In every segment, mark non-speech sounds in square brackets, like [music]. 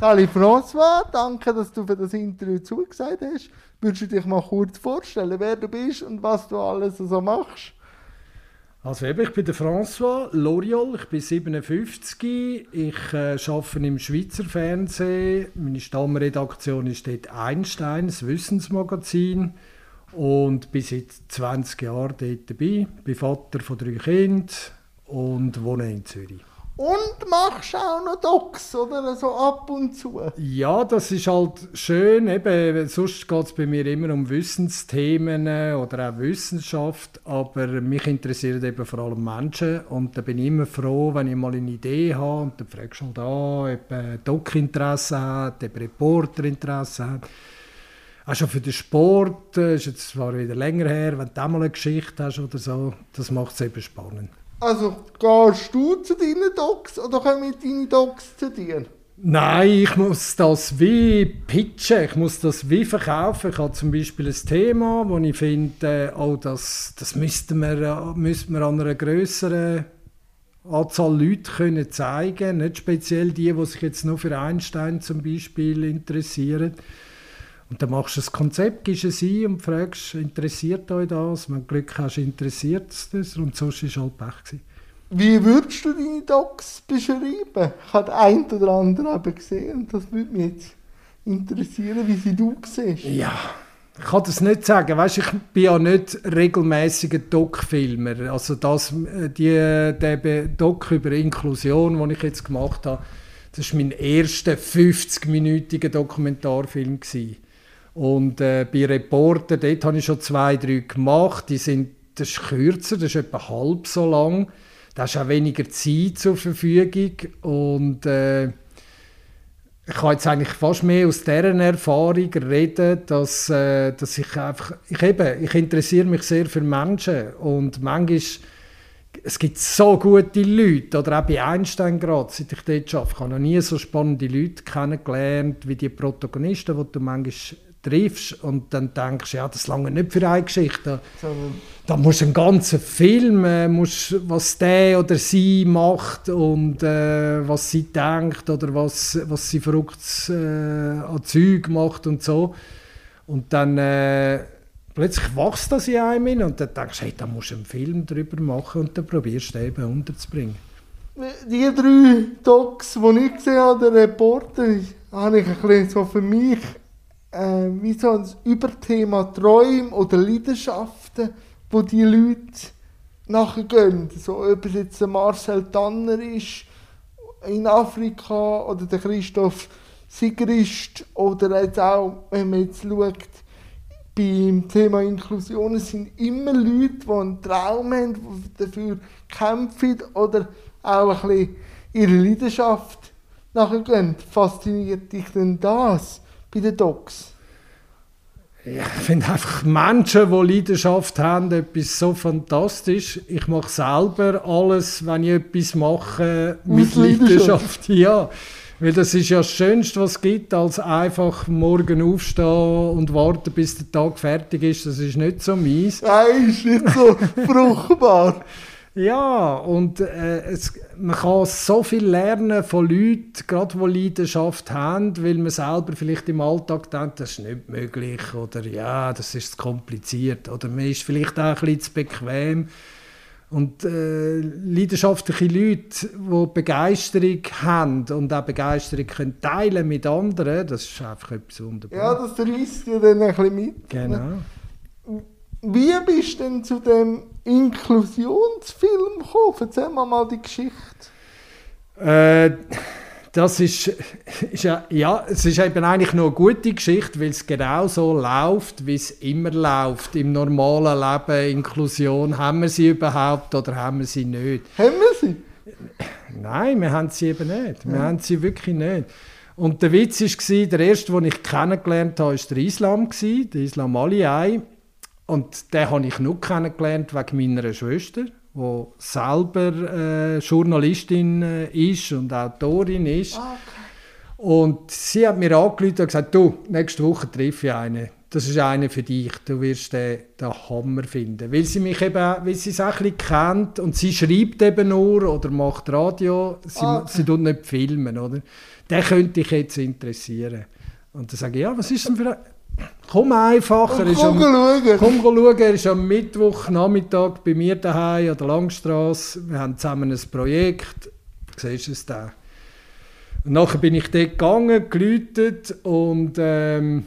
Sali François, danke, dass du für das Interview zugesagt hast. Würdest du dich mal kurz vorstellen, wer du bist und was du alles so machst? Also eben, ich bin der François Loriol, ich bin 57, ich äh, arbeite im Schweizer Fernsehen, meine Stammredaktion ist dort Einstein, das Wissensmagazin und bin seit 20 Jahren dort dabei, bin Vater von drei Kindern und wohne in Zürich. Und machst auch noch Docs, oder? So ab und zu. Ja, das ist halt schön. Eben, sonst geht es bei mir immer um Wissensthemen oder auch Wissenschaft. Aber mich interessieren eben vor allem Menschen. Und da bin ich immer froh, wenn ich mal eine Idee habe. Und dann fragst du halt an, ob ein Doc Interesse hat, ob Reporter Interesse hat. Auch schon für den Sport, das ist jetzt zwar wieder länger her, wenn du mal eine Geschichte hast oder so, das macht es eben spannend. Also gehst du zu deinen Docs oder kommen deine Docs zu dir? Nein, ich muss das wie pitchen, ich muss das wie verkaufen. Ich habe zum Beispiel ein Thema, wo ich finde, oh, das, das müssten wir, müssten wir an einer größeren Anzahl Leute können zeigen Nicht speziell die, die sich jetzt nur für Einstein zum Beispiel interessieren. Und dann machst du das Konzept, gibst es ein und fragst, interessiert euch das? Wenn du Glück hast, interessiert es das. Und sonst war es halt Pech. Gewesen. Wie würdest du deine Docs beschreiben? Ich habe ein oder andere eben gesehen das würde mich jetzt interessieren, wie sie du siehst. Ja, ich kann das nicht sagen. Weißt, ich bin ja nicht regelmäßiger Doc-Filmer. Also das, die, der Doc über Inklusion, den ich jetzt gemacht habe, das war mein erster 50-minütiger Dokumentarfilm. Gewesen. Und äh, bei Reporter, dort habe ich schon zwei, drei gemacht. Die sind, das ist kürzer, das ist etwa halb so lang. Da hast auch weniger Zeit zur Verfügung. Und äh, ich kann jetzt eigentlich fast mehr aus deren Erfahrung reden, dass, äh, dass ich einfach, ich eben, ich interessiere mich sehr für Menschen und manchmal es gibt so gute Leute, oder auch bei Einstein gerade, seit ich dort arbeite, ich habe noch nie so spannende Leute kennengelernt wie die Protagonisten, die du manchmal triffst und dann denkst, ja, das lange nicht für eine Geschichte. Da musst du einen ganzen Film, äh, musst, was der oder sie macht und äh, was sie denkt oder was, was sie verrückt äh, an Zeug macht und so. Und dann äh, plötzlich wächst das in einem und dann denkst du, hey, da musst du einen Film darüber machen und dann probierst du den eben unterzubringen. Die drei Docs, die ich gesehen habe, der Reporter, habe ich ein bisschen so für mich äh, wie so ein Überthema Träume oder Leidenschaften, wo die Leute nachher gehen. So, ob es jetzt Marcel Tanner ist in Afrika oder der Christoph Sigrist oder jetzt auch, wenn man jetzt schaut, beim Thema Inklusion, es sind immer Leute, die einen Traum haben, die dafür kämpfen oder auch ein bisschen ihre Leidenschaft nachher gehen. Fasziniert dich denn das? Bei den Docs? Ja, ich finde einfach Menschen, die Leidenschaft haben, etwas so fantastisch. Ich mache selber alles, wenn ich etwas mache, mit Leidenschaft. [laughs] Ja, weil das ist ja das Schönste, was es gibt, als einfach morgen aufstehen und warten, bis der Tag fertig ist. Das ist nicht so mies. Nein, ist nicht so [laughs] fruchtbar. Ja, und äh, es, man kann so viel lernen von Leuten, gerade die Leidenschaft haben, weil man selber vielleicht im Alltag denkt, das ist nicht möglich oder ja, das ist kompliziert oder man ist vielleicht auch ein bisschen zu bequem. Und äh, leidenschaftliche Leute, die Begeisterung haben und auch Begeisterung können teilen mit anderen, das ist einfach etwas wunderbares. Ja, das reißt ja dann ein bisschen mit. Genau. Wie bist du denn zu dem Inklusionsfilm gekommen? Erzähl mir mal die Geschichte. Äh, das ist, ist, ja, ja, es ist eben eigentlich nur eine gute Geschichte, weil es genau so läuft, wie es immer läuft. Im normalen Leben, Inklusion, haben wir sie überhaupt oder haben wir sie nicht? Haben wir sie? Nein, wir haben sie eben nicht. Wir ja. haben sie wirklich nicht. Und der Witz war, der erste, den ich kennengelernt habe, war der Islam, der Islam Aliyai. Und den habe ich nur kennengelernt wegen meiner Schwester, die selber äh, Journalistin äh, ist und Autorin ist. Ah, okay. Und sie hat mir angerufen und gesagt, du, nächste Woche treffe ich einen. Das ist einer für dich, du wirst den, den Hammer finden. Weil sie mich eben, weil sie es auch ein bisschen kennt und sie schreibt eben nur oder macht Radio, sie, ah, okay. sie tut nicht filmen, oder? den könnte ich jetzt interessieren. Und dann sage ich, ja, was ist denn für ein... Komm einfach, er ist komm am, komm schauen, er ist am Mittwochnachmittag bei mir daheim an der Langstrasse. Wir haben zusammen ein Projekt. Du siehst es da. Und nachher bin ich dort gegangen, geläutet und ähm,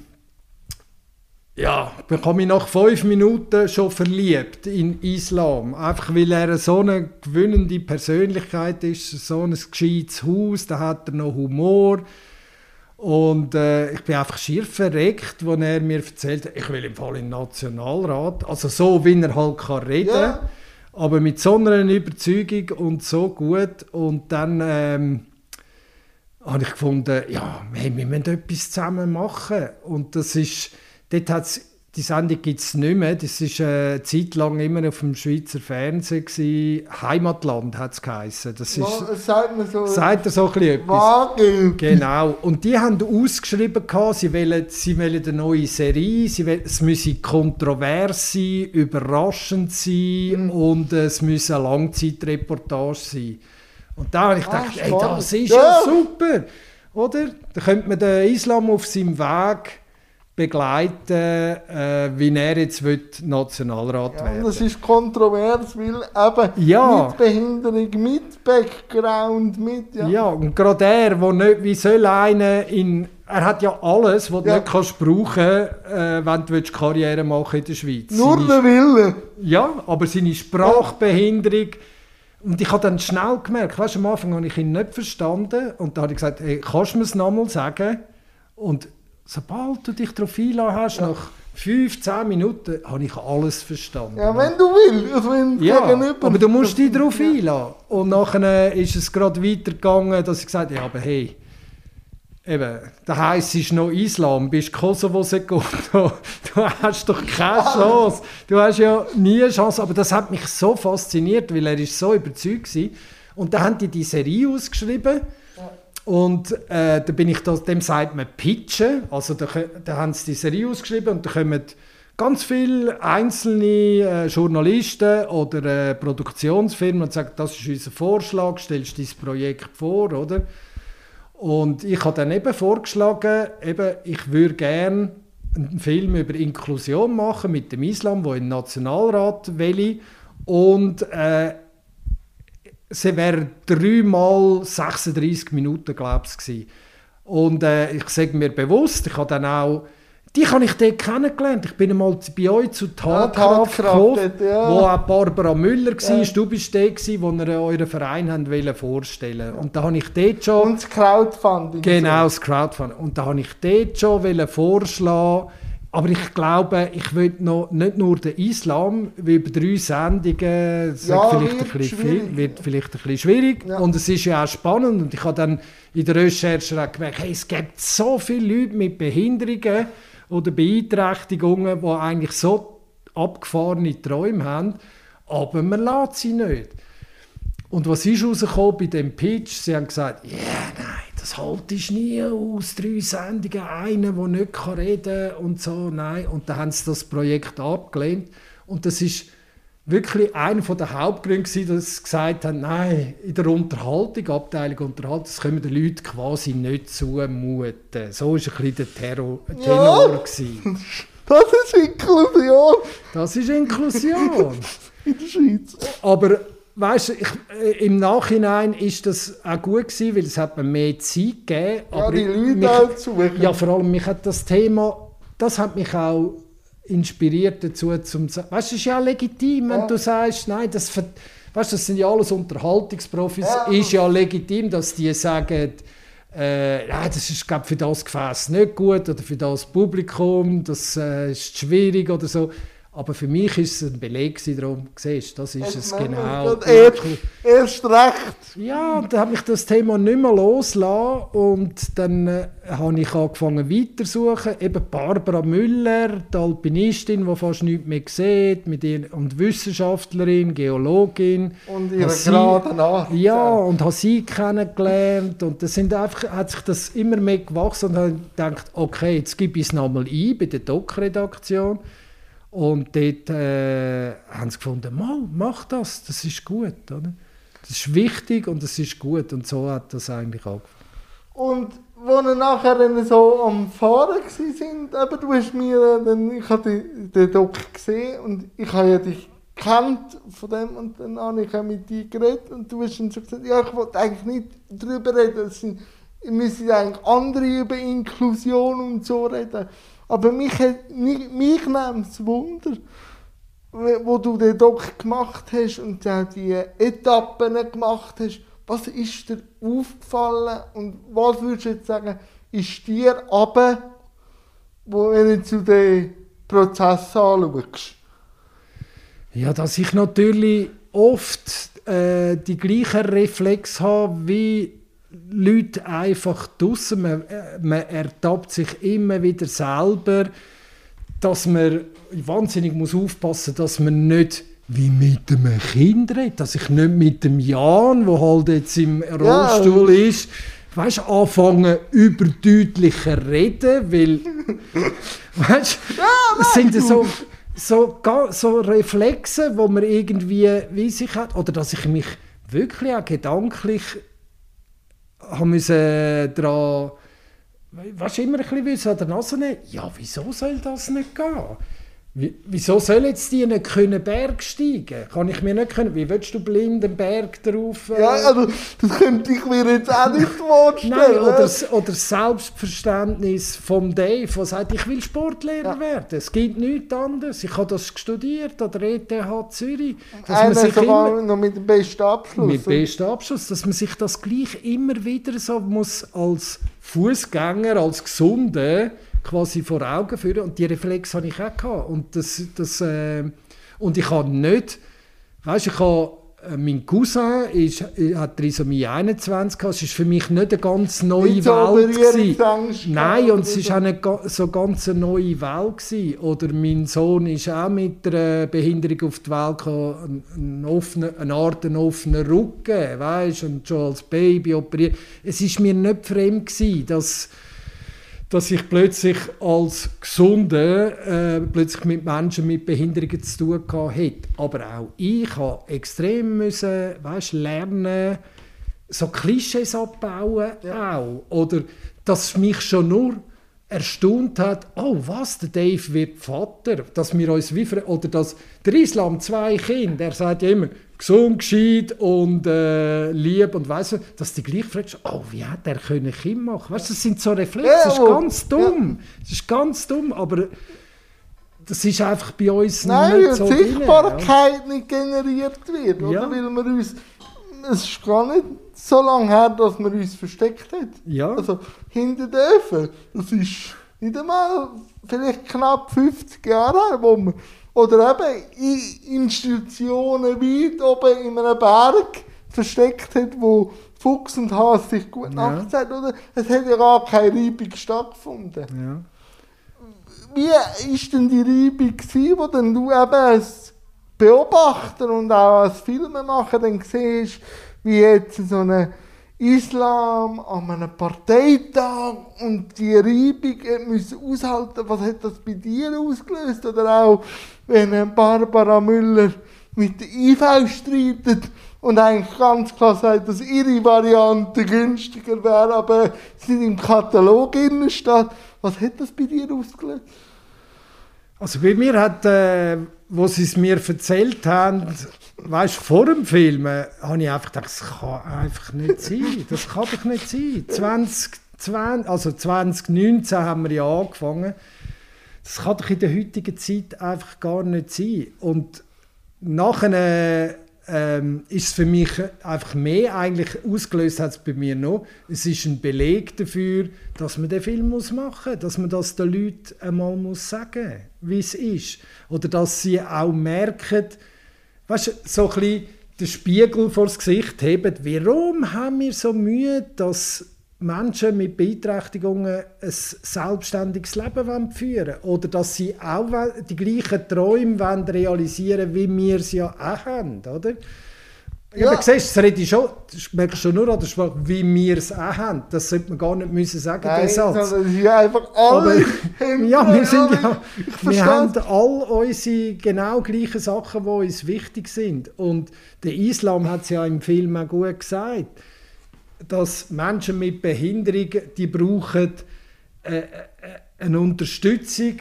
ja, ich habe mich nach fünf Minuten schon verliebt in Islam. Einfach weil er so eine gewinnende Persönlichkeit ist, so ein gescheites Haus, da hat er noch Humor. Und äh, ich bin einfach schier verreckt, als er mir erzählt hat, ich will im Fall in den Nationalrat. Also so, wie er halt kann reden kann. Ja. Aber mit so einer Überzeugung und so gut. Und dann ähm, habe ich gefunden, ja, hey, wir müssen etwas zusammen machen. Und das ist, dort hat's, die Sendung gibt es nicht mehr. Das war äh, eine Zeit lang immer auf dem Schweizer Fernsehen. Gewesen. Heimatland hat es geheißen. Das ist, Sagt mir so. sagt er so ein bisschen etwas? Vage. Genau. Und die haben ausgeschrieben, gehabt, sie wollen, sie wollen eine neue Serie, sie wollen, es müsse kontrovers sein, überraschend sein Mhm. und äh, es müsse eine Langzeitreportage sein. Und da habe ich Ah, gedacht, ey, das ist Ja. ja super, oder? Da könnte man den Islam auf seinem Weg begleiten, äh, wie er jetzt Nationalrat Ja, werden das ist kontrovers, weil eben Ja. mit Behinderung, mit Background, mit. Ja. Ja, und gerade er, wo nicht, wie soll einer in, er hat ja alles, was du Ja. nicht kannst brauchen, äh, wenn du Karriere machen in der Schweiz. Nur Seine, der Wille. ja, aber seine Sprachbehinderung, und ich habe dann schnell gemerkt, weißt, am Anfang habe ich ihn nicht verstanden und da habe ich gesagt, hey, kannst du mir es nochmal sagen? Und sobald du dich darauf einlassen hast, nach fünf, zehn Minuten, habe ich alles verstanden. Ja, wenn du willst. Wenn Ja, gegenüber. aber du musst dich darauf einlassen. Und nachher ist es gerade weitergegangen, dass ich gesagt habe, ja, aber hey, eben, der heisst ist noch Islam, bist Kosovo-Segundo, [laughs] du hast doch keine Chance. Du hast ja nie eine Chance, aber das hat mich so fasziniert, weil er ist so überzeugt war. Und dann haben die die Serie ausgeschrieben und äh, da bin ich da, dem sagt man Pitchen, also da, da haben sie die Serie ausgeschrieben und da kommen ganz viele einzelne äh, Journalisten oder äh, Produktionsfirmen und sagen, das ist unser Vorschlag, stellst dein Projekt vor, oder? Und ich habe dann eben vorgeschlagen, eben, ich würde gerne einen Film über Inklusion machen mit dem Islam, wo den Nationalrat will. Und äh, sie wäre dreimal 36 Minuten, glaube ich. Und äh, ich sage mir bewusst, ich habe dann auch, die habe ich dort kennengelernt. Ich bin einmal bei euch zu Tatkraft Tatkraft gekommen, dort, ja. wo auch Barbara Müller war. Ja. Du bist der, wo ihr euren Verein wollen vorstellen Und da habe ich dort schon... Und das Crowdfunding. Genau, das Crowdfunding. Und da habe ich dort schon vorschlagen aber ich glaube, ich will noch nicht nur den Islam, wie über drei Sendungen, das Ja, wird vielleicht, wird ein bisschen schwierig. viel, wird vielleicht ein bisschen schwierig. Ja. Und es ist ja auch spannend. Und ich habe dann in der Recherche auch gemerkt, hey, es gibt so viele Leute mit Behinderungen oder Beeinträchtigungen, die eigentlich so abgefahrene Träume haben, aber man lässt sie nicht. Und was ist rausgekommen bei dem Pitch? Sie haben gesagt, ja, nein, das haltest du nie aus. Drei Sendungen, einer, der nicht kann reden kann und so, nein. Und dann haben sie das Projekt abgelehnt. Und das ist wirklich einer der Hauptgründe, dass sie gesagt haben, nein, in der Unterhaltung, Abteilung Unterhaltung, das können wir den Leuten quasi nicht zumuten. So war ein bisschen der Terror, Tenor. gewesen. [laughs] Das ist Inklusion Das ist Inklusion. in der Schweiz. Aber weißt du, ich, äh, im Nachhinein ist das auch gut gewesen, weil es hat mir mehr Zeit gegeben. Ja, aber die ich- Leute mich- auch zu. Ja, vor allem mich hat das Thema, das hat mich auch inspiriert dazu, zum zu- weißt du, es ist ja legitim, wenn Ja. du sagst, nein, das, weißt, du, das sind ja alles Unterhaltungsprofis, Ja. ist ja legitim, dass die sagen, äh, ja, das ist glaub, für das Gefäß nicht gut oder für das Publikum, das äh, ist schwierig oder so. Aber für mich ist es ein Beleg darum, siehst das ist es Jetzt genau. Erst, erst recht. Ja, und dann habe ich das Thema nicht mehr losgelassen und dann äh, habe ich angefangen weitersuchen. Eben Barbara Müller, die Alpinistin, die fast nichts mehr sieht, mit ihr, und Wissenschaftlerin, Geologin. Und ihre sie- gerade nach. Ja, und habe sie kennengelernt und das sind einfach, hat sich das immer mehr gewachsen und habe gedacht, okay, jetzt gebe ich es nochmal ein bei der Doc-Redaktion. Und dort äh, haben sie gefunden, mal, mach das, das ist gut. Oder? Das ist wichtig und das ist gut. Und so hat das eigentlich angefangen. Und wo wir nachher dann so am Fahren sind, eben, du hast mir dann, ich habe den Doc gesehen und ich habe ja dich kennt von dem und dann habe ich auch mit dir geredet und du hast dann so gesagt, ja, ich wollte eigentlich nicht darüber reden, es sind, wir müssen eigentlich andere über Inklusion und so reden. Aber mich, mich, nimmt es Wunder, wo du den Doc gemacht hast und auch die Etappen gemacht hast, was ist dir aufgefallen und was würdest du jetzt sagen, ist dir aber, wenn du zu den Prozess anschaust? Ja, dass ich natürlich oft äh, die gleichen Reflex habe wie Leute einfach draussen. Man, äh, man ertappt sich immer wieder selber, dass man wahnsinnig muss aufpassen muss, dass man nicht wie mit einem Kind redet. Dass ich nicht mit dem Jan, der halt jetzt im Rollstuhl ja. ist, weißt, anfangen überdeutlicher reden, weil [laughs] weißt, ja, es sind so so, so Reflexe, wo man irgendwie wie sich hat, oder dass ich mich wirklich auch gedanklich haben müssen daran, was immer ein bisschen an der Nase nehmen, ja, wieso soll das nicht gehen? Wie, wieso soll jetzt die nicht können Berg steigen? Kann ich mir nicht können. Wie willst du blind einen Berg drauf? Äh... Ja, also das könnte ich mir jetzt auch nicht vorstellen. Nein, oder, oder das Selbstverständnis vom Dave, der sagt, ich will Sportlehrer ja. werden. Es gibt nichts anderes. Ich habe das studiert an der ETH Zürich. Dass Einer man sich immer, noch mit dem besten Abschluss. Mit dem besten Abschluss, dass man sich das gleich immer wieder so muss als Fußgänger, als Gesunde quasi vor Augen führen. Und die Reflex hatte ich auch. Gehabt. Und, das, das, äh, und ich habe nicht, weißt ich habe, äh, mein Cousin ist, äh, hat Trisomie 21 gehabt. Es war für mich nicht eine ganz neue nicht Welt. So Nein, und es war auch nicht so ganz eine neue Welt. Gewesen. Oder mein Sohn ist auch mit einer Behinderung auf die Welt gekommen, eine, offene, eine Art einen offenen Rücken, weißt, und schon als Baby operiert. Es war mir nicht fremd, gewesen, dass dass ich plötzlich als Gesunde äh, plötzlich mit Menschen mit Behinderungen zu tun hatte. Aber auch ich habe extrem müssen, weißt, lernen, so Klischees abbauen ja. auch. Oder dass mich schon nur erstaunt hat, oh was, der Dave wird Vater, dass wir uns wie oder dass der Islam zwei Kinder, er sagt ja immer, gesund, gescheit und äh, lieb und weißt du, dass die gleich fragst, oh, wie hat er können Kind machen? Weißt du, das sind so Reflexe, das ist ganz dumm. Das ist ganz dumm, aber das ist einfach bei uns Nein, nicht so Nein, Sichtbarkeit ja. nicht generiert wird, oder? Ja. Weil wir uns, es ist gar nicht so lange her, dass man uns versteckt hat. Ja. Also hinter den Öfen, das ist nicht einmal vielleicht knapp 50 Jahre her, wo man oder eben in Institutionen weit oben in einem Berg versteckt hat, wo Fuchs und Hase sich gut ja. nachgesagt oder Es hat ja gar keine Reibung stattgefunden. Ja. Wie war denn die Reibung, gewesen, wo dann du eben als Beobachter und auch als Filmemacher dann siehst, wie jetzt so eine Islam an einem Parteitag und die Reibung müssen aushalten. Was hat das bei dir ausgelöst? Oder auch, wenn Barbara Müller mit der IV streitet und eigentlich ganz klar sagt, dass ihre Variante günstiger wäre, aber sie im Katalog innen steht. Was hat das bei dir ausgelöst? Also bei mir hat, äh, wo sie es mir erzählt haben, weißt, vor dem Film, äh, habe ich einfach gedacht, das kann einfach nicht sein. Das kann doch nicht sein. 20, 20, also 2019 haben wir ja angefangen. Das kann doch in der heutigen Zeit einfach gar nicht sein. Und nachher ähm, ist es für mich einfach mehr eigentlich ausgelöst hat es bei mir noch. Es ist ein Beleg dafür, dass man den Film muss machen dass man das den Leuten einmal muss sagen, wie es ist, oder dass sie auch merken, weißt so ein bisschen den Spiegel vor das Gesicht heben. Warum haben wir so Mühe, dass Menschen mit Beeinträchtigungen ein selbstständiges Leben führen wollen. Oder dass sie auch die gleichen Träume realisieren wollen, wie wir sie ja auch haben. Oder? Ja. Aber siehst, das rede ich schon, das merkst schon nur an der Sprache, wie wir es auch haben. Das sollte man gar nicht müssen sagen, Nein, Satz. Das ist ja einfach alle Aber, Ja, wir, sind ja, wir haben all unsere genau gleichen Sachen, die uns wichtig sind. Und der Islam hat es ja im Film auch gut gesagt dass Menschen mit Behinderung, die brauchen äh, äh, eine Unterstützung,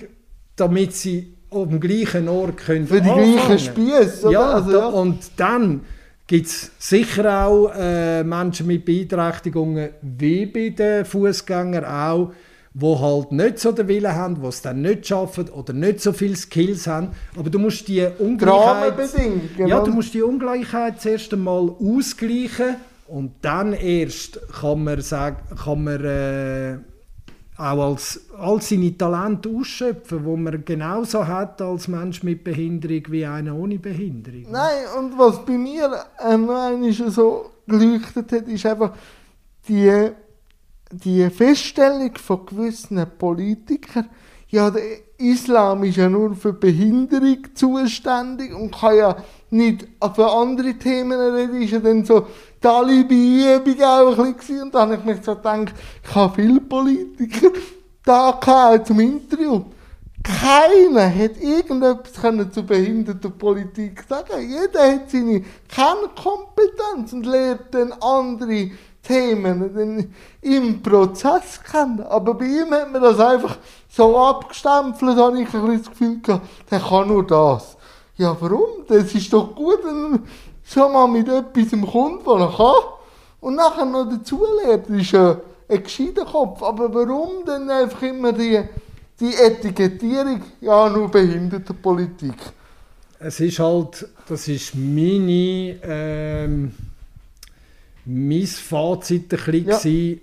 damit sie auf dem gleichen Ort können Für die anfangen. gleichen Spieße? Ja, Also, ja. und dann gibt es sicher auch äh, Menschen mit Beeinträchtigungen, wie bei den Fußgängern auch, die halt nicht so den Willen haben, die es dann nicht schaffen oder nicht so viele Skills haben. Aber du musst die Ungleichheit... Ja, du musst die Ungleichheit zuerst einmal ausgleichen und dann erst kann man, sagen, kann man äh, auch als, all seine Talente ausschöpfen, wo man genauso hat als Mensch mit Behinderung wie einer ohne Behinderung. Nein, und was bei mir ähm, einmal so geleuchtet hat, ist einfach die, die Feststellung von gewissen Politikern, ja, der Islam ist ja nur für Behinderung zuständig und kann ja nicht für andere Themen reden, ist ja dann so Taliban-Übung auch ein bisschen. Und dann habe ich mir so gedacht, ich habe viele Politiker [laughs] da gehabt zum Interview. Keiner hat irgendetwas können zur behinderten Politik sagen. Jeder hat seine Kernkompetenz und lernt dann andere Themen dann im Prozess kennen. Aber bei ihm hat man das einfach so abgestempelt, habe ich ein das Gefühl gehabt, der kann nur das. Ja, warum? Das ist doch gut, wenn er schon mal mit etwas im kommt, was er kann. Und nachher noch dazu lernt. Das ist ja ein gescheiter Kopf. Aber warum denn einfach immer die, die Etikettierung? Ja, nur Behindertenpolitik. Es ist halt, das ist meine, ähm, mein Fazit ein bisschen Ja. gewesen.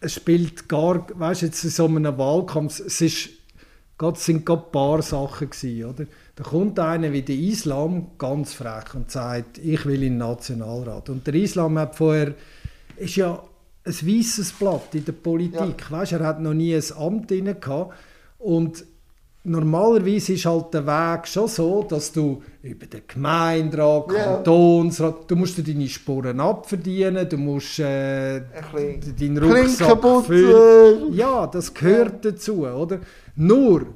Es spielt gar, weißt du, jetzt in so einem Wahlkampf, es ist, gerade, es sind gerade ein paar Sachen gewesen, oder? Da kommt einer wie der Islam ganz frech und sagt, ich will in den Nationalrat. Und der Islam hat vorher, ist ja ein weißes Blatt in der Politik, weißt, er hat noch nie ein Amt inne gehabt und normalerweise ist halt der Weg schon so, dass du über den Gemeinderat, Ja. Kantonsrat, du musst deine Spuren abverdienen, du musst äh, deinen Rucksack füllen. Ja, das gehört dazu, oder? Nur,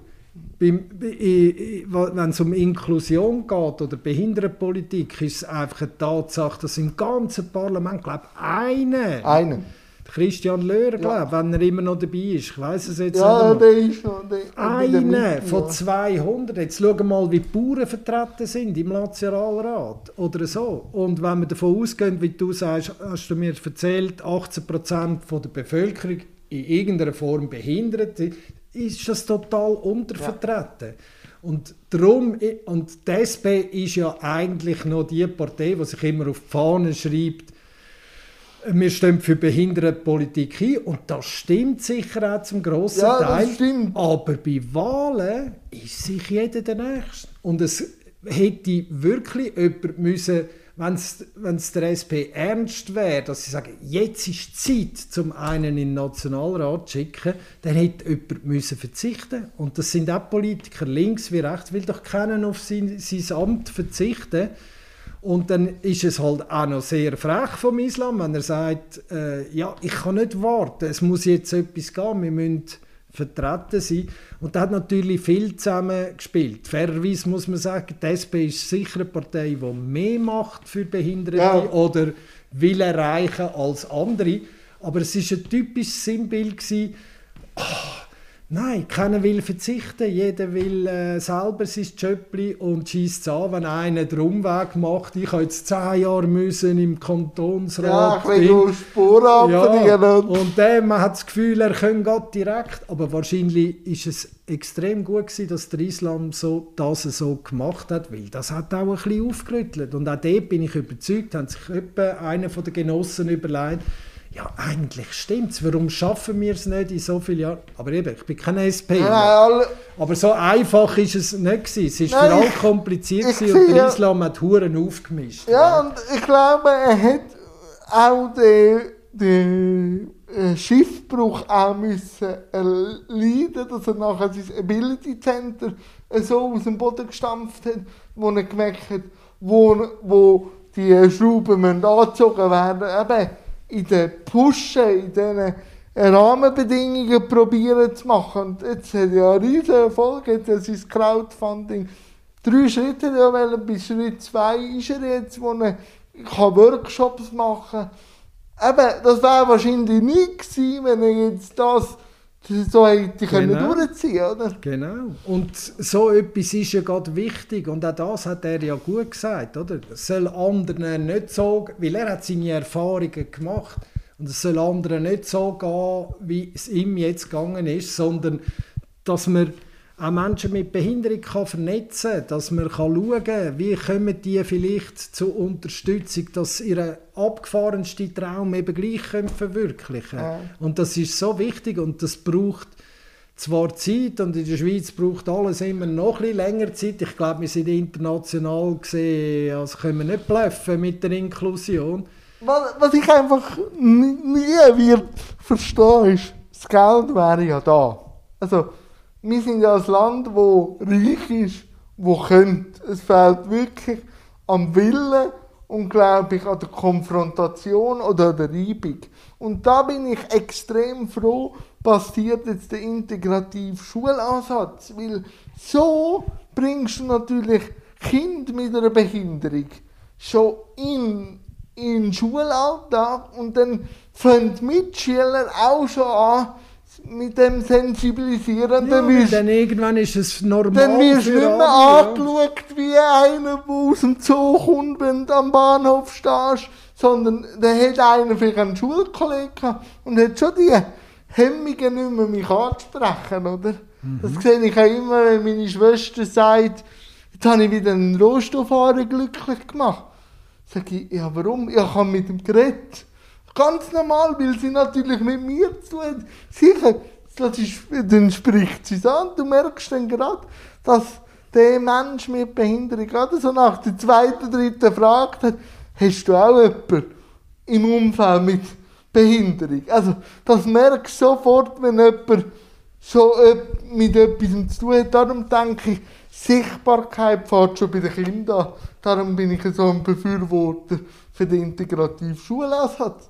wenn es um Inklusion geht oder Behindertenpolitik, ist es einfach eine Tatsache, dass im ganzen Parlament, glaube ich, einer, Einen. Christian Löhr, Ja. glaube wenn er immer noch dabei ist, ich weiß es jetzt Ja, nicht mehr. der ist noch. Der, Eine von ja. 200. Jetzt schau mal, wie die Bauern vertreten sind im Nationalrat oder so. Und wenn wir davon ausgehen, wie du sagst, hast du mir erzählt, 18% von der Bevölkerung in irgendeiner Form behindert, ist das total untervertreten. Und darum, und die SP ist ja eigentlich noch die Partei, die sich immer auf die Fahne schreibt, wir stehen für Behindertenpolitik ein und das stimmt sicher auch zum grossen Ja, Teil. das stimmt. Aber bei Wahlen ist sich jeder der Nächste. Und es hätte wirklich jemand müssen, wenn es der SP ernst wäre, dass sie sagen, jetzt ist Zeit, zum einen in den Nationalrat zu schicken, dann hätte jemand müssen verzichten Und das sind auch Politiker, links wie rechts, will doch keiner auf sein, sein Amt verzichten. Und dann ist es halt auch noch sehr frech vom Islam, wenn er sagt, äh, ja, ich kann nicht warten, es muss jetzt etwas gehen, wir müssen vertreten sein. Und da hat natürlich viel zusammengespielt. Fairerweise muss man sagen, die SP ist sicher eine Partei, die mehr macht für Behinderte Ja. oder will erreichen als andere. Aber es ist ein typisches Sinnbild gewesen, Nein, keiner will verzichten. Jeder will äh, selber sein Jöppli und schießt es an, wenn einer den Umweg macht. Ich habe jetzt zehn Jahre müssen im Ja, Kantonsrat. ein bisschen Ding. Spuren abverdienen. ja, und- der, man hat das Gefühl, er könnte Gott direkt. Aber wahrscheinlich ist es extrem gut gewesen, dass der Islam so, das so gemacht hat, weil das hat auch ein bisschen aufgerüttelt. Und auch dort bin ich überzeugt, hat sich etwa einer von den Genossen überlegt, ja, eigentlich stimmt es. Warum schaffen wir es nicht in so vielen Jahren? Aber eben, ich bin kein SP. Nein, alle, Aber so einfach ist es nicht gewesen. Es war Nein, für alle ich- kompliziert ich gewesen und der ja. Islam hat Huren aufgemischt. Ja, und ich glaube, er hat auch den, den äh, Schiffbruch auch müssen erleiden, dass er nachher sein Ability Center so aus dem Boden gestampft hat, wo er gemerkt hat, wo, wo die Schrauben müssen angezogen werden Eben in den Pushen, in diesen Rahmenbedingungen probieren zu machen. Und jetzt hat ja einen riesen Erfolg, jetzt er sein Crowdfunding drei Schritte wollen. Bis Schritt zwei ist er jetzt, wo er kann Workshops machen kann. eben, das wäre wahrscheinlich nie gewesen, wenn er jetzt das so hätte genau. können durchziehen oder? Genau. Und so etwas ist ja gerade wichtig. Und auch das hat er ja gut gesagt, oder? Es soll anderen nicht so, weil er hat seine Erfahrungen gemacht. Und es soll anderen nicht so gehen, wie es ihm jetzt gegangen ist, sondern dass man auch Menschen mit Behinderung kann vernetzen kann, dass man kann schauen kann, wie kommen die vielleicht zur Unterstützung, dass ihre abgefahrenste Traum eben gleich können verwirklichen können. Ja. Und das ist so wichtig und das braucht zwar Zeit und in der Schweiz braucht alles immer noch ein länger Zeit. Ich glaube, wir sind international gesehen, also können wir nicht bluffen mit der Inklusion. Was, was ich einfach nie, nie wird verstehen ist, das Geld wäre ja da. Also, wir sind ja ein Land, das reich ist, das könnte. Es fehlt wirklich am Willen und, glaube ich, an der Konfrontation oder an der Reibung. Und da bin ich extrem froh, passiert jetzt der integrative Schulansatz, weil so bringst du natürlich Kind mit einer Behinderung schon in, in den Schulalltag und dann fangen Mitschüler auch schon an, mit dem Sensibilisieren. Ja, wirst, dann irgendwann ist es normal. Dann wirst du nicht mehr angeschaut wie einer, der aus dem Zoo kommt, wenn du am Bahnhof stehst, sondern dann hat einer vielleicht einen Schulkollegen und hat schon die Hemmungen nicht mehr, mich anzusprechen, oder? Mhm. Das sehe ich auch immer, wenn meine Schwester sagt, jetzt habe ich wieder einen Rohstofffahrer glücklich gemacht. Sag ich, ja warum? Ich habe mit ihm geredet. Ganz normal, weil sie natürlich mit mir zu tun Sicher, das ist, dann spricht sie es an. Du merkst dann gerade, dass der Mensch mit Behinderung gerade so nach der zweiten, dritten Frage hat, hast du auch jemanden im Umfeld mit Behinderung? Also, das merkst du sofort, wenn jemand so mit etwas zu tun hat. Darum denke ich, Sichtbarkeit fährt schon bei den Kindern an. Darum bin ich so ein Befürworter für den integrativen Schulansatz.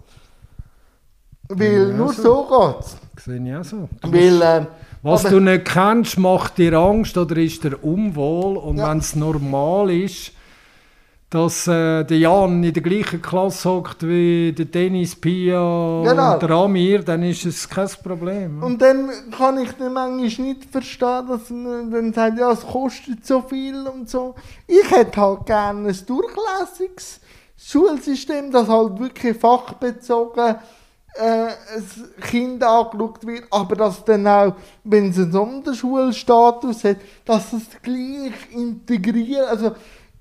Weil nur so, so geht es. Sehe ich auch so. Weil, äh, was du nicht kennst, macht dir Angst oder ist dir unwohl. Und ja. wenn es normal ist, dass äh, der Jan in der gleichen Klasse hockt wie der Dennis, Pia genau. und der Amir, dann ist es kein Problem. Und dann kann ich dann manchmal nicht verstehen, dass man dann sagt, ja, es kostet so viel und so. Ich hätte halt gerne ein durchlässiges Schulsystem, das halt wirklich fachbezogen äh, ein Kind angeschaut wird, aber dass dann auch, wenn es einen Sonderschulstatus hat, dass es gleich integriert, also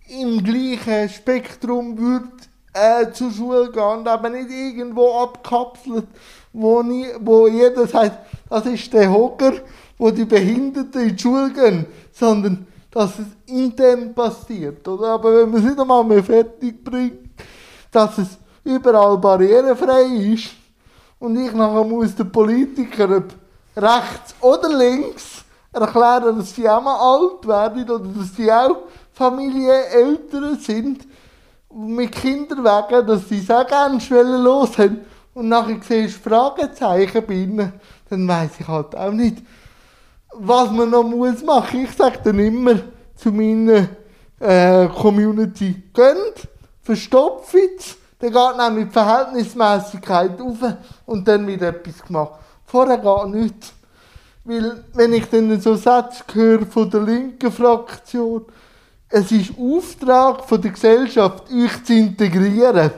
im gleichen Spektrum wird äh, zur Schule gehen und aber nicht irgendwo abkapselt, wo, nie, wo jeder sagt, das ist der Hocker, wo die Behinderten in die Schule gehen, sondern dass es intern passiert. Oder? Aber wenn man es nicht einmal mehr fertig bringt, dass es überall barrierefrei ist, und ich nachher muss den Politikern rechts oder links erklären, dass sie auch mal alt werden oder dass sie auch Familieneltern sind mit Kindern wegen, dass sie es auch gerne los haben. Und nachher siehst du Fragezeichen bei ihnen, dann weiss ich halt auch nicht, was man noch muss machen. Ich sage dann immer zu meiner äh, Community, gönnt, verstopft dann geht nämlich die Verhältnismäßigkeit auf und dann wird etwas gemacht. Vorher geht nichts. Weil, wenn ich dann so Sätze höre von der linken Fraktion, es ist Auftrag von der Gesellschaft, euch zu integrieren,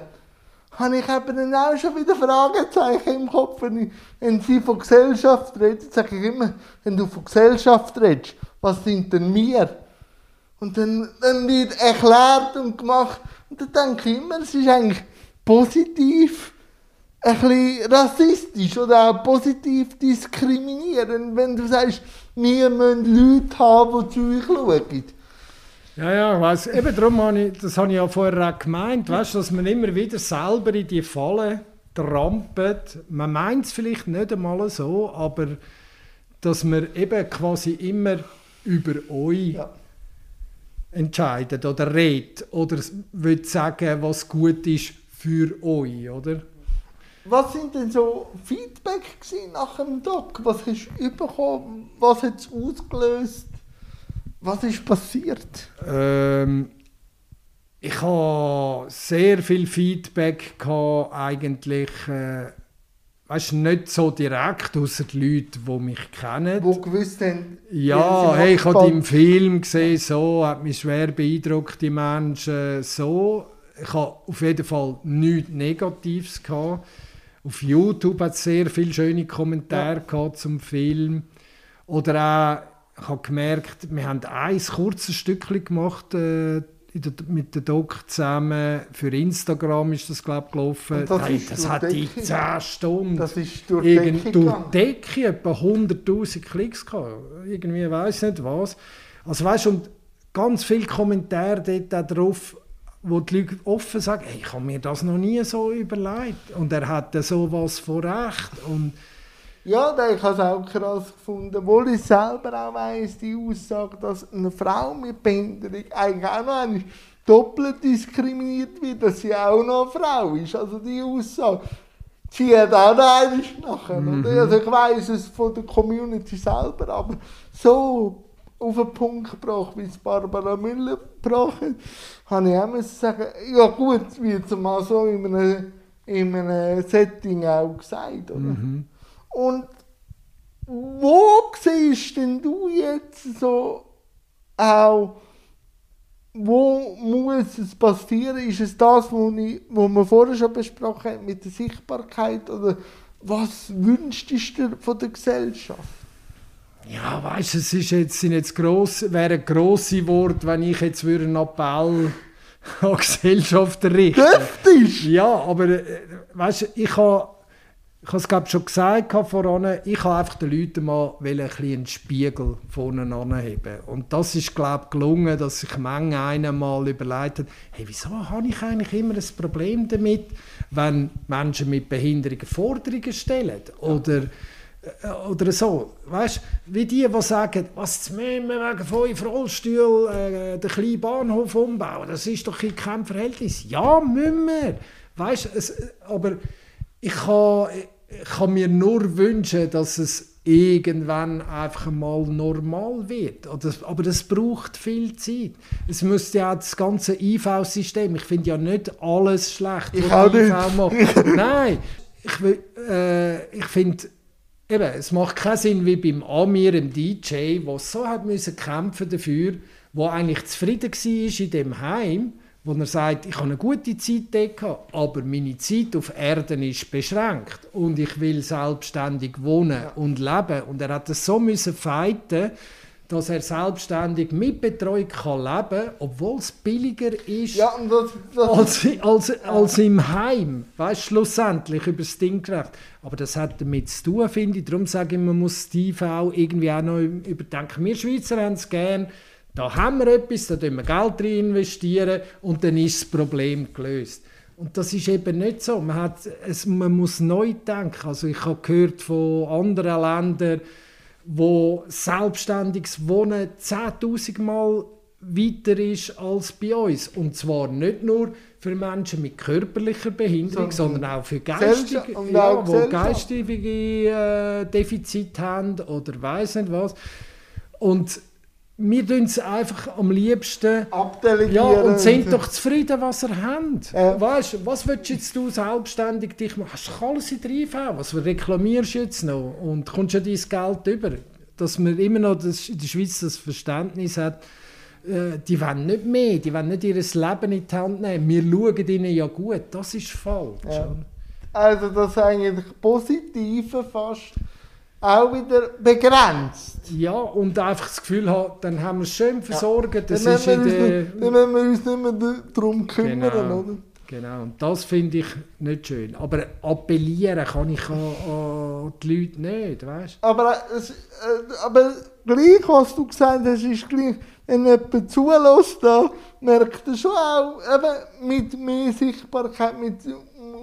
habe ich eben dann auch schon wieder Fragezeichen im Kopf. Wenn, ich, wenn sie von Gesellschaft reden, sage ich immer, wenn du von Gesellschaft redest, was sind denn wir? Und dann, dann wird erklärt und gemacht. Und dann denke ich immer, es ist eigentlich positiv ein bisschen rassistisch oder auch positiv diskriminieren, wenn du sagst, wir müssen Leute haben, die zu euch schauen. Ja, ja, weiss, eben darum habe ich, das habe ich ja vorher auch gemeint, weißt, dass man immer wieder selber in die Falle trampelt. Man meint es vielleicht nicht einmal so, aber dass man eben quasi immer über euch ja. entscheidet oder redet oder will sagen, was gut ist für euch, oder? Was sind denn so Feedback nach dem Doc? Was hast du bekommen? Was hat es ausgelöst? Was ist passiert? Ähm, ich habe sehr viel Feedback gehabt, eigentlich, äh, weißt, nicht so direkt, außer die Leute, die mich kennen. Wo gewusst haben, ja, hey, ich habe im Film gesehen, so, hat mich schwer beeindruckt, die Menschen, so. Ich habe auf jeden Fall nichts Negatives gehabt. Auf YouTube hat es sehr viele schöne Kommentare ja. zum Film. Oder auch, ich habe gemerkt, wir haben ein kurzes Stückchen gemacht, äh, mit der Doc zusammen. Für Instagram ist das, glaube ich, gelaufen. das, hey, das hat die 10 Stunden. Das ist durch Decke Durch Decke etwa 100'000 Klicks gehabt. Irgendwie, weiß nicht was. Also weißt und ganz viele Kommentare dort drauf, wo die Leute offen sagen, hey, ich habe mir das noch nie so überlegt. Und er hatte sowas von Recht. Und ja, ich habe es auch krass gefunden, obwohl ich selber auch weiss, die Aussage, dass eine Frau mit Behinderung eigentlich auch noch eine doppelt diskriminiert wird, dass sie auch noch eine Frau ist. Also die Aussage. Sie hat auch noch eine nachher. Mhm. Also ich weiss es von der Community selber, aber so auf den Punkt gebracht, wie es Barbara Müller gebracht hat, habe ich auch sagen, ja gut, wird es mal so in einem, in einem Setting auch gesagt, oder? Mhm. Und wo siehst denn du jetzt so auch, wo muss es passieren? Ist es das, was wir vorher schon besprochen haben mit der Sichtbarkeit? Oder was wünschst du dir von der Gesellschaft? Ja, weißt du, es ist jetzt, sind jetzt gross, wäre ein grosses Wort, wenn ich jetzt einen Appell an die Gesellschaft richten Dürftest? Ja, aber äh, weißt du, ich habe ich habe es glaube schon gesagt voran, ich habe einfach den Leuten mal ein einen Spiegel vorne anheben. Und das ist glaube ich gelungen, dass sich Menge einer mal überlegt hat, hey, wieso habe ich eigentlich immer ein Problem damit, wenn Menschen mit Behinderungen Forderungen stellen? Oder äh, oder so, weißt wie die, die sagen, was müssen wir wegen fünf Rollstuhl äh, den kleinen Bahnhof umbauen, das ist doch kein Verhältnis. Ja, müssen wir, weißt, es, aber ich kann, ich kann mir nur wünschen, dass es irgendwann einfach mal normal wird. Aber das braucht viel Zeit. Es müsste ja das ganze IV-System, ich finde ja nicht alles schlecht, ich was IV macht. [laughs] Nein, ich, äh, ich finde, eben, es macht keinen Sinn wie beim Amir, dem DJ, der so hat müssen kämpfen dafür, wo eigentlich zufrieden war in dem Heim wo er sagt, ich habe eine gute Zeit dort aber meine Zeit auf Erden ist beschränkt und ich will selbstständig wohnen und leben. Und er hat es so müssen fighten, dass er selbstständig mit Betreuung kann leben kann, obwohl es billiger ist ja, das, das als, als, als im Heim. Weißt schlussendlich über das Ding gerecht. Aber das hat damit zu tun, finde ich. Darum sage ich, man muss die TV irgendwie auch noch überdenken. Wir Schweizer haben es gerne da haben wir etwas, da investieren wir Geld rein investieren und dann ist das Problem gelöst. Und das ist eben nicht so. Man, hat, es, man muss neu denken. Also ich habe gehört von anderen Ländern, wo selbstständiges Wohnen 10.000 Mal weiter ist als bei uns. Und zwar nicht nur für Menschen mit körperlicher Behinderung, so, sondern auch für geistige, ja, wo geistige äh, Defizite haben oder weiß nicht was. Und wir tun es einfach am liebsten abdelegieren. Ja, und sind doch zufrieden, was ihr habt. Äh. Weißt, was willst du jetzt du selbstständig dich machen? Hast du alles in der IV? Was reklamierst du jetzt noch? Und kommst du dein Geld über? Dass man immer noch das, in der Schweiz das Verständnis hat, äh, die wollen nicht mehr, die wollen nicht ihr Leben in die Hand nehmen. Wir schauen ihnen ja gut, das ist falsch. Ja. Also das eigentlich Positive fast auch wieder begrenzt. Ja, und einfach das Gefühl haben, dann haben wir es schön versorgt. Ja. Das dann, ist in der... dann müssen wir uns nicht mehr darum kümmern, genau. oder? Genau, und das finde ich nicht schön. Aber appellieren kann ich an, an die Leute nicht, weißt aber, es, äh, aber gleich, was du gesagt hast, ist gleich, wenn jemand zulässt, da merkt er schon auch, eben mit mehr Sichtbarkeit, mit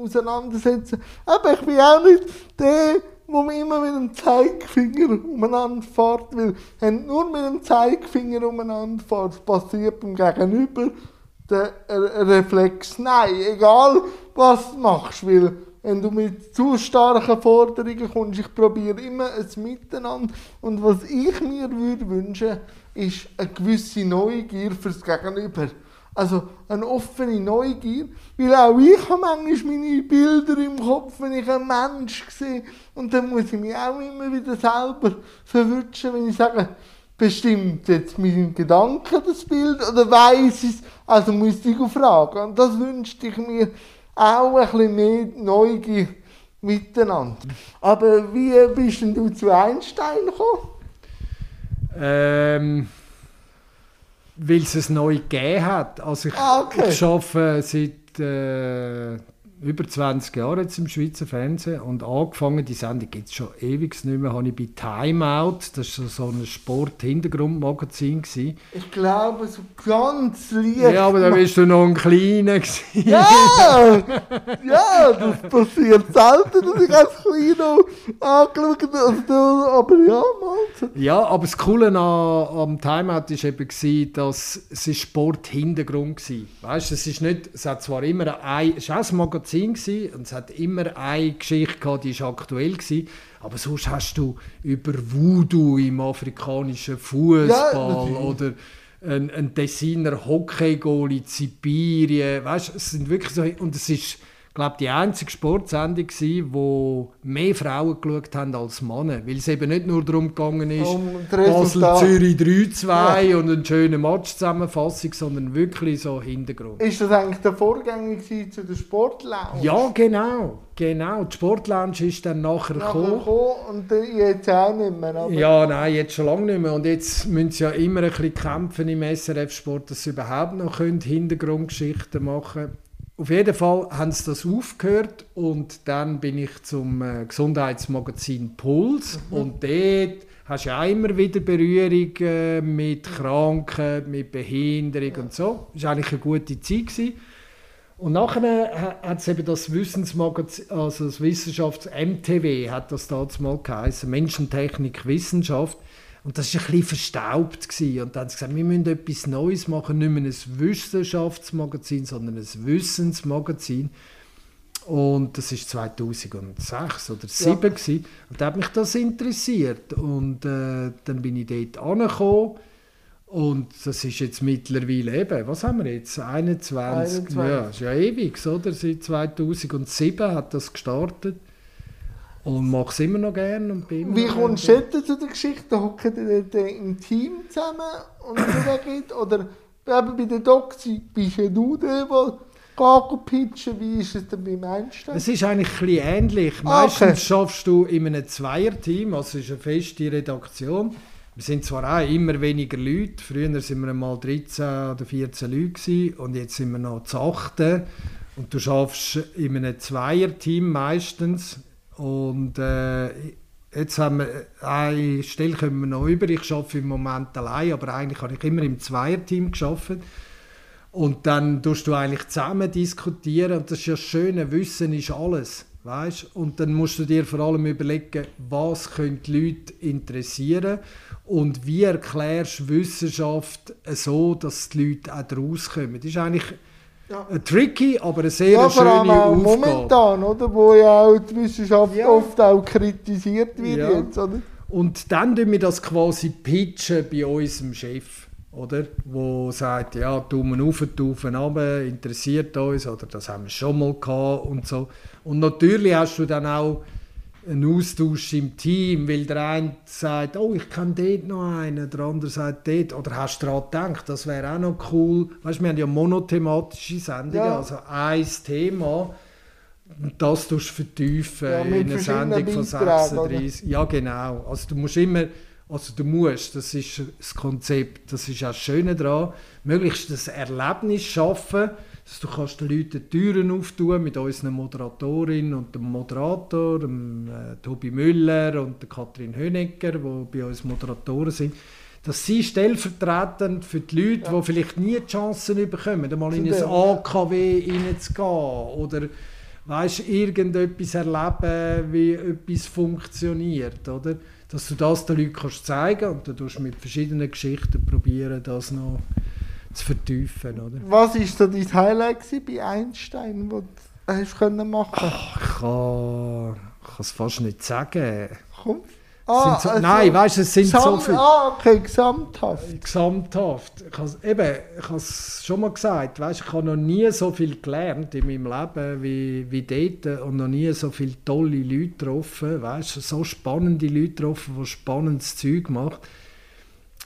Auseinandersetzen. Aber ich bin auch nicht der, wo man immer mit dem Zeigefinger umeinander fährt, weil wenn nur mit dem Zeigefinger umeinander fährt, passiert beim Gegenüber der Reflex, nein, egal was du machst, weil wenn du mit zu starken Forderungen kommst, ich probiere immer ein Miteinander und was ich mir würde ist eine gewisse Neugier fürs Gegenüber. Also eine offene Neugier. Weil auch ich habe manchmal meine Bilder im Kopf, wenn ich einen Mensch sehe. Und dann muss ich mich auch immer wieder selber verwünschen, wenn ich sage, bestimmt jetzt meinen Gedanken das Bild oder weiß es, also müsste ich fragen. Und das wünschte ich mir auch ein bisschen mehr Neugier miteinander. Aber wie bist denn du zu Einstein gekommen? Ähm, weil es es neu gegeben hat. Also ich, Ah, okay. ich arbeite seit äh, über 20 Jahren jetzt im Schweizer Fernsehen und angefangen, die Sendung gibt es schon ewig nicht mehr, habe ich bei Timeout, das war so ein Sport-Hintergrundmagazin. Ich glaube, so ganz leicht. Ja, aber da bist du noch ein Kleiner. gewesen. Ja! [laughs] Ja, das passiert selten, dass ich als Kleiner angeschaut habe. Aber ja, mal. Ja, aber das Coole an, am Timeout war eben, dass es ist Sport-Hintergrund war. Weißt du, es ist nicht, es hat zwar immer ein, es auch ein Magazin gewesen, und es hat immer eine Geschichte gehabt, die ist aktuell gewesen, aber sonst hast du über Voodoo im afrikanischen Ja, Fußball natürlich. oder ein, ein Tessiner Hockey-Goal in Sibirien, weißt es sind wirklich so, und es ist, glaube die einzige Sportsendung gewesen, wo mehr Frauen geschaut haben als Männer, weil es eben nicht nur darum gegangen ist, Um. Basel-Zürich 3-2 und eine schöne Matchzusammenfassung, sondern wirklich so Hintergrund. Ist das eigentlich der Vorgänger zu der Sportlounge? Ja, genau, genau. Die Sportlounge ist dann nachher Nachher gekommen. und jetzt auch nicht mehr. Aber Ja, nein, jetzt schon lange nicht mehr. Und jetzt müssen sie ja immer ein bisschen kämpfen im SRF-Sport, dass sie überhaupt noch können Hintergrundgeschichten machen können. Auf jeden Fall haben sie das aufgehört und dann bin ich zum äh, Gesundheitsmagazin Puls und dort hast du ja auch immer wieder Berührung äh, mit Kranken, mit Behinderung und so. Das war eigentlich eine gute Zeit. Gewesen. Und nachher hat es eben das Wissensmagazin, also das Wissenschafts-MTW, hat das damals mal geheißen, Menschentechnik, Wissenschaft. Und das war ein bisschen verstaubt. Gewesen. Und dann haben sie gesagt, wir müssen etwas Neues machen, nicht mehr ein Wissenschaftsmagazin, sondern ein Wissensmagazin. Und das war 2006 oder 2007. Ja. Gewesen. Und da hat mich das interessiert. Und äh, dann bin ich dort angekommen. Und das ist jetzt mittlerweile eben, was haben wir jetzt? 21? 21. Ja, ist ja ewig, oder? Seit 2007 hat das gestartet. Und mache es immer noch gerne. Und bin Wie kommst du zu der Geschichte? Hocken die dort im Team zusammen und so geht? Oder eben bei der Doxy bist ja du der, der geht pitchen? Wie ist es denn beim Einstein? Es ist eigentlich ein bisschen ähnlich. Ah, Meistens okay. schaffst du in einem Zweierteam, also es ist eine feste Redaktion. Wir sind zwar auch immer weniger Leute, früher waren wir mal 13 oder 14 Leute gewesen, und jetzt sind wir noch zu 8. Und du schaffst in einem Zweierteam meistens. Und äh, jetzt haben wir eine Stelle kommen wir noch über. Ich arbeite im Moment allein, aber eigentlich habe ich immer im Zweierteam gearbeitet. Und dann tust du eigentlich zusammen diskutieren und das ist ja das Schöne, Wissen ist alles. Weißt? Und dann musst du dir vor allem überlegen, was können die Leute interessieren und wie erklärst du Wissenschaft so, dass die Leute auch daraus kommen. Das ist eigentlich Ja. äh, tricky, aber eine sehr Ja, schöne Aufgabe. momentan, oder? Wo ja auch die Wissenschaft Ja. oft auch kritisiert wird Ja. jetzt, oder? Und dann tun wir das quasi pitchen bei unserem Chef, oder? Wo sagt, ja, Daumen auf, Daumen runter, interessiert uns, oder das haben wir schon mal gehabt und so. Und natürlich hast du dann auch einen Austausch im Team, weil der eine sagt, oh, ich kenne dort noch einen, der andere sagt dort, oder hast du daran gedacht, das wäre auch noch cool. Weißt, wir haben ja monothematische Sendungen, Ja. also ein Thema, und das tust du vertiefen Ja, in einer Sendung von Beiträgen, oder? 36. Ja, genau. Also du musst immer, also du musst, das ist das Konzept, das ist auch das Schöne daran, möglichst das Erlebnis schaffen, dass du kannst den Leuten die Türen auftun mit unserer Moderatorin und dem Moderator, dem äh, Tobi Müller und der Kathrin Hönecker, die bei uns Moderatoren sind, dass sie stellvertretend für die Leute, die vielleicht nie die Chancen bekommen, einmal in ein AKW reinzugehen oder weißt, irgendetwas erleben, wie etwas funktioniert, oder? Dass du das den Leuten kannst zeigen und dann tust du mit verschiedenen Geschichten probieren, das noch zu vertiefen, oder? Was war so dein Highlight bei Einstein, das du hast können machen Ich kann, ich kann es fast nicht sagen. Komm. Ah, so, also nein, weißt du, es sind so viele. ah, okay, gesamthaft. Gesamthaft. Ich has, eben, ich habe es schon mal gesagt, weißt, ich habe noch nie so viel gelernt in meinem Leben wie, wie dort und noch nie so viele tolle Leute getroffen, weißt, so spannende Leute getroffen, die spannendes Zeug machen.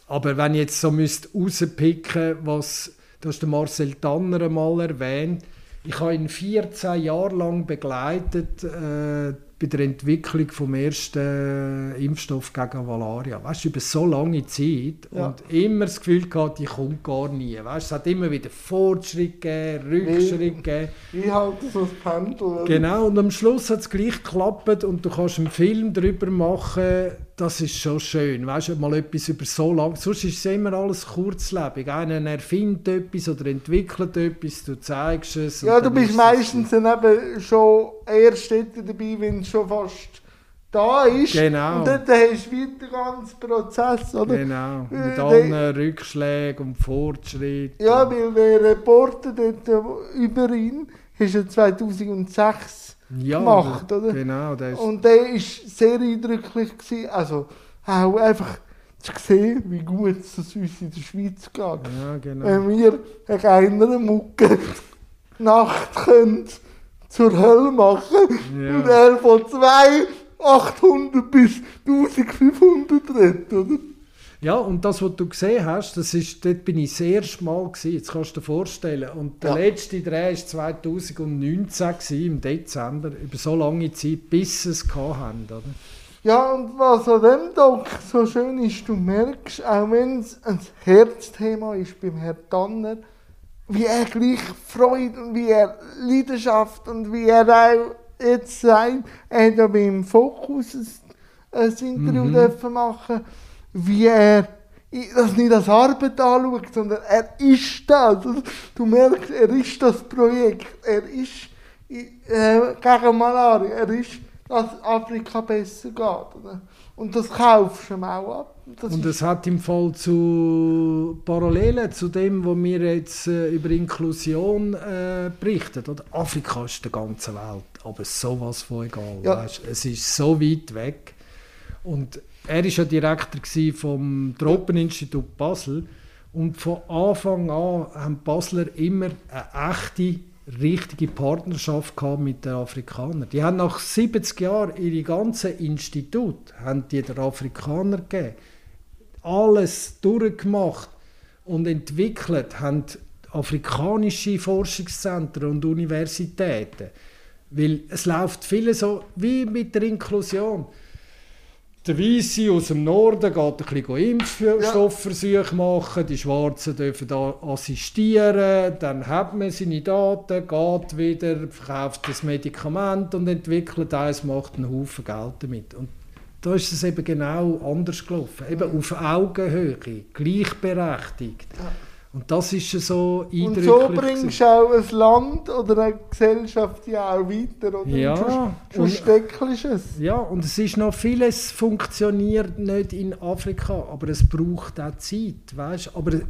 Aber wenn ich jetzt so müsste rauspicken, was, du hast den Marcel Tanner mal erwähnt, ich habe ihn 14 Jahre lang begleitet äh, bei der Entwicklung vom ersten Impfstoff gegen Malaria. Weißt du, über so lange Zeit Ja. und immer das Gefühl gehabt, die kommt gar nie. Weißt, es hat immer wieder Fortschritt gegeben, Rückschritt gegeben. Ich halte so das Pendel. Genau, und am Schluss hat es gleich geklappt und du kannst einen Film darüber machen, das ist schon schön. Weißt du, mal etwas über so lange, sonst ist es immer alles kurzlebig. Einer erfindet etwas oder entwickelt etwas, du zeigst es. Ja, du dann bist meistens dann eben schon erst dabei, wenn es schon fast da ist. Genau. Und dort hast du wieder den ganzen Prozess, oder? Genau, Äh, mit der- allen Rückschlägen und Fortschritt. Ja, weil der Reporter dort äh, über ihn ist ja 2006 ja, gemacht, der- oder? Genau, der ist, und der war sehr eindrücklich. Gewesen. Also auch einfach zu sehen, wie gut es uns in der Schweiz geht. ja, genau. Wenn wir eine kleinere Mucke [laughs] Nacht können zur Hölle machen Ja. und er von 2 800 bis 1500 redet, oder? Ja, und das, was du gesehen hast, das ist, dort bin ich das erste Mal gewesen, jetzt kannst du dir vorstellen. Und der Ja. letzte Dreh war 2019 gewesen, im Dezember, über so lange Zeit, bis sie es gehabt haben, oder? Ja, und was an dem Doc so schön ist, du merkst, auch wenn es ein Herzthema ist beim Herrn Tanner, wie er gleich Freude und wie er Leidenschaft und wie er auch jetzt sagt, er hat ja beim Fokus ein, ein Interview Mhm. dürfen machen, wie er das nicht als Arbeit anschaut, sondern er ist das. Also, Du merkst, er ist das Projekt, er ist äh, gegen Malaria, er ist, dass Afrika besser geht. Oder? Und das kaufst du ihm auch ab. Das Und es hat im Fall zu Parallelen zu dem, was wir jetzt äh, über Inklusion äh, berichten. Oder? Afrika ist der ganzen Welt, aber sowas von egal. Ja. Weisst? Es ist so weit weg. Und er war ja Direktor vom Tropeninstitut Basel. Und von Anfang an haben die Basler immer eine echte, richtige Partnerschaft gehabt mit den Afrikanern. Die haben nach 70 Jahren ihre ganzen Institut den Afrikanern gegeben. Alles durchgemacht und entwickelt haben afrikanische Forschungszentren und Universitäten. Weil es läuft viele so wie mit der Inklusion. Der Weisse aus dem Norden geht ein bisschen Impfstoffversuche machen, die Schwarzen dürfen da assistieren, dann hat man seine Daten, geht wieder, verkauft das Medikament und entwickelt eins, macht einen Haufen Geld damit. Und da ist es eben genau anders gelaufen. Eben auf Augenhöhe, gleichberechtigt. Ja. Und das ist so eindrücklich. und so bringst du auch ein Land oder eine Gesellschaft ja auch weiter. Oder? Ja, Und Schon, schon steckelst es. Ja, und es ist noch vieles funktioniert nicht in Afrika, aber es braucht auch Zeit, weißt? Aber ich,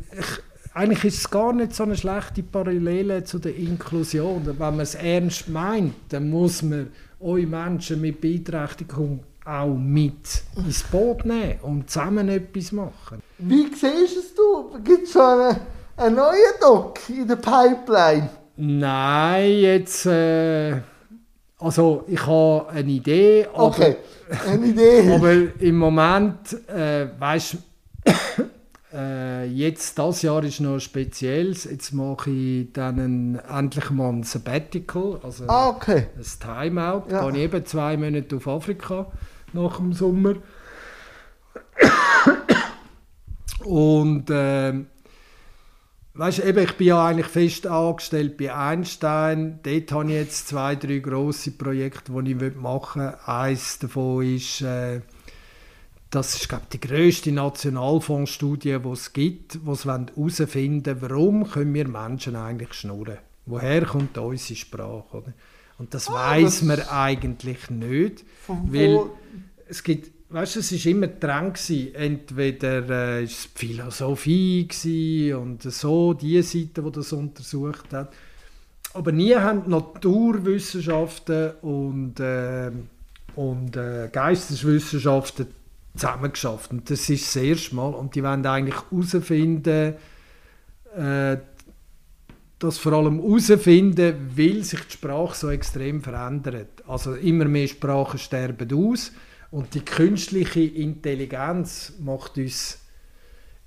eigentlich ist es gar nicht so eine schlechte Parallele zu der Inklusion. Wenn man es ernst meint, dann muss man euch Menschen mit Beeinträchtigung auch mit ins Boot nehmen und zusammen etwas machen. Wie siehst es du? Gibt es schon einen, einen neuen Doc in der Pipeline? Nein, jetzt äh, also ich habe eine Idee, aber Okay, eine Idee. [laughs] Aber im Moment, äh, weißt äh, jetzt das Jahr ist noch spezielles. Jetzt mache ich dann ein, endlich mal ein Sabbatical, also ah, okay. ein Timeout. Ja. Gehe ich eben zwei Monate auf Afrika nach dem Sommer. [coughs] Und ähm, weißt, eben, ich bin ja eigentlich fest angestellt bei Einstein. Dort habe ich jetzt zwei, drei grosse Projekte, die ich machen will. Eines davon ist, äh, das ist glaube ich, die grösste Nationalfondsstudie, die es gibt, wo sie herausfinden wollen, warum können wir Menschen eigentlich schnurren. Woher kommt unsere Sprache? Oder? Und das Ah, weiß das- man eigentlich nicht, weil es gibt, weißt du, es ist immer dran gewesen. Entweder äh, ist es Philosophie gewesen und so die Seite, die das untersucht hat, aber nie haben Naturwissenschaften und, äh, und äh, Geisteswissenschaften zusammen geschafft. Und das ist das erste Mal. Und die wollen eigentlich herausfinden, äh, das vor allem herausfinden, weil sich die Sprache so extrem verändert. Also immer mehr Sprachen sterben aus und die künstliche Intelligenz macht uns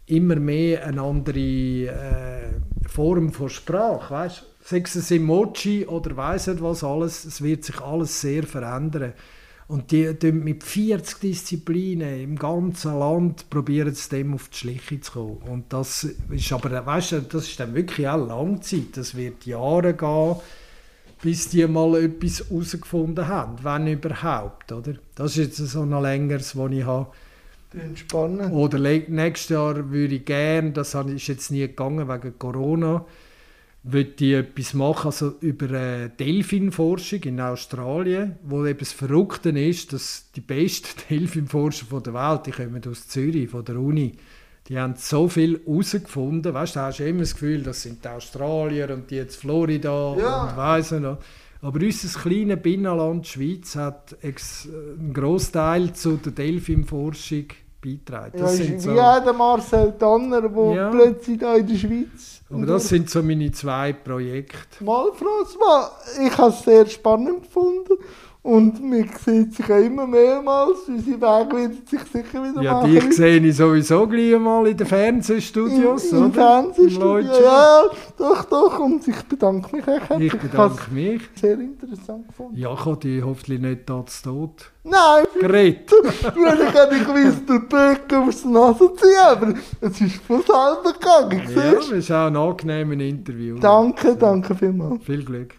immer mehr eine andere äh, Form von Sprache, weißt? Sei es ein Emoji oder weiss nicht was alles, es wird sich alles sehr verändern. Und die, die mit 40 Disziplinen im ganzen Land probieren es dem auf die Schliche zu kommen. Und das ist aber, weißt du, das ist dann wirklich auch Langzeit. Das wird Jahre gehen, bis die mal etwas herausgefunden haben, wenn überhaupt, oder? Das ist jetzt so ein längeres, was ich habe. Entspannend. Oder nächstes Jahr würde ich gerne, das ist jetzt nie gegangen wegen Corona, würde ich etwas machen also über äh, Delfinforschung in Australien, wo eben das Verrückte ist, dass die besten [laughs] Delfinforscher der Welt, die kommen aus Zürich, von der Uni, die haben so viel herausgefunden. Weißt du, hast immer das Gefühl, das sind die Australier und die jetzt Florida ja. und weiss noch. Aber unser kleines Binnenland Schweiz hat einen Großteil zu der Delfinforschung beitragen. Das ja, sind so, wie der Marcel Tanner, der ja. plötzlich da in der Schweiz... Aber das sind so meine zwei Projekte. Mal, François, ich habe es sehr spannend gefunden. Und man sieht sich ja immer mehrmals, unsere Wege werden sich sicher wieder ja, machen. Ja, dich sehe ich sowieso gleich mal in den Fernsehstudios, Im, im Fernsehstudio, ja, doch, doch. Und ich bedanke mich echt Ich bedanke mich. Sehr interessant gefunden. Ja, ich habe dich hoffentlich nicht da zu tot Nein! Gerät! [laughs] Weil ich nicht gewusst, der Böck aufs Nase ziehen, aber es ist von selber gegangen, Ja, das ist auch ein angenehmes Interview. Danke, danke vielmals. Viel Glück.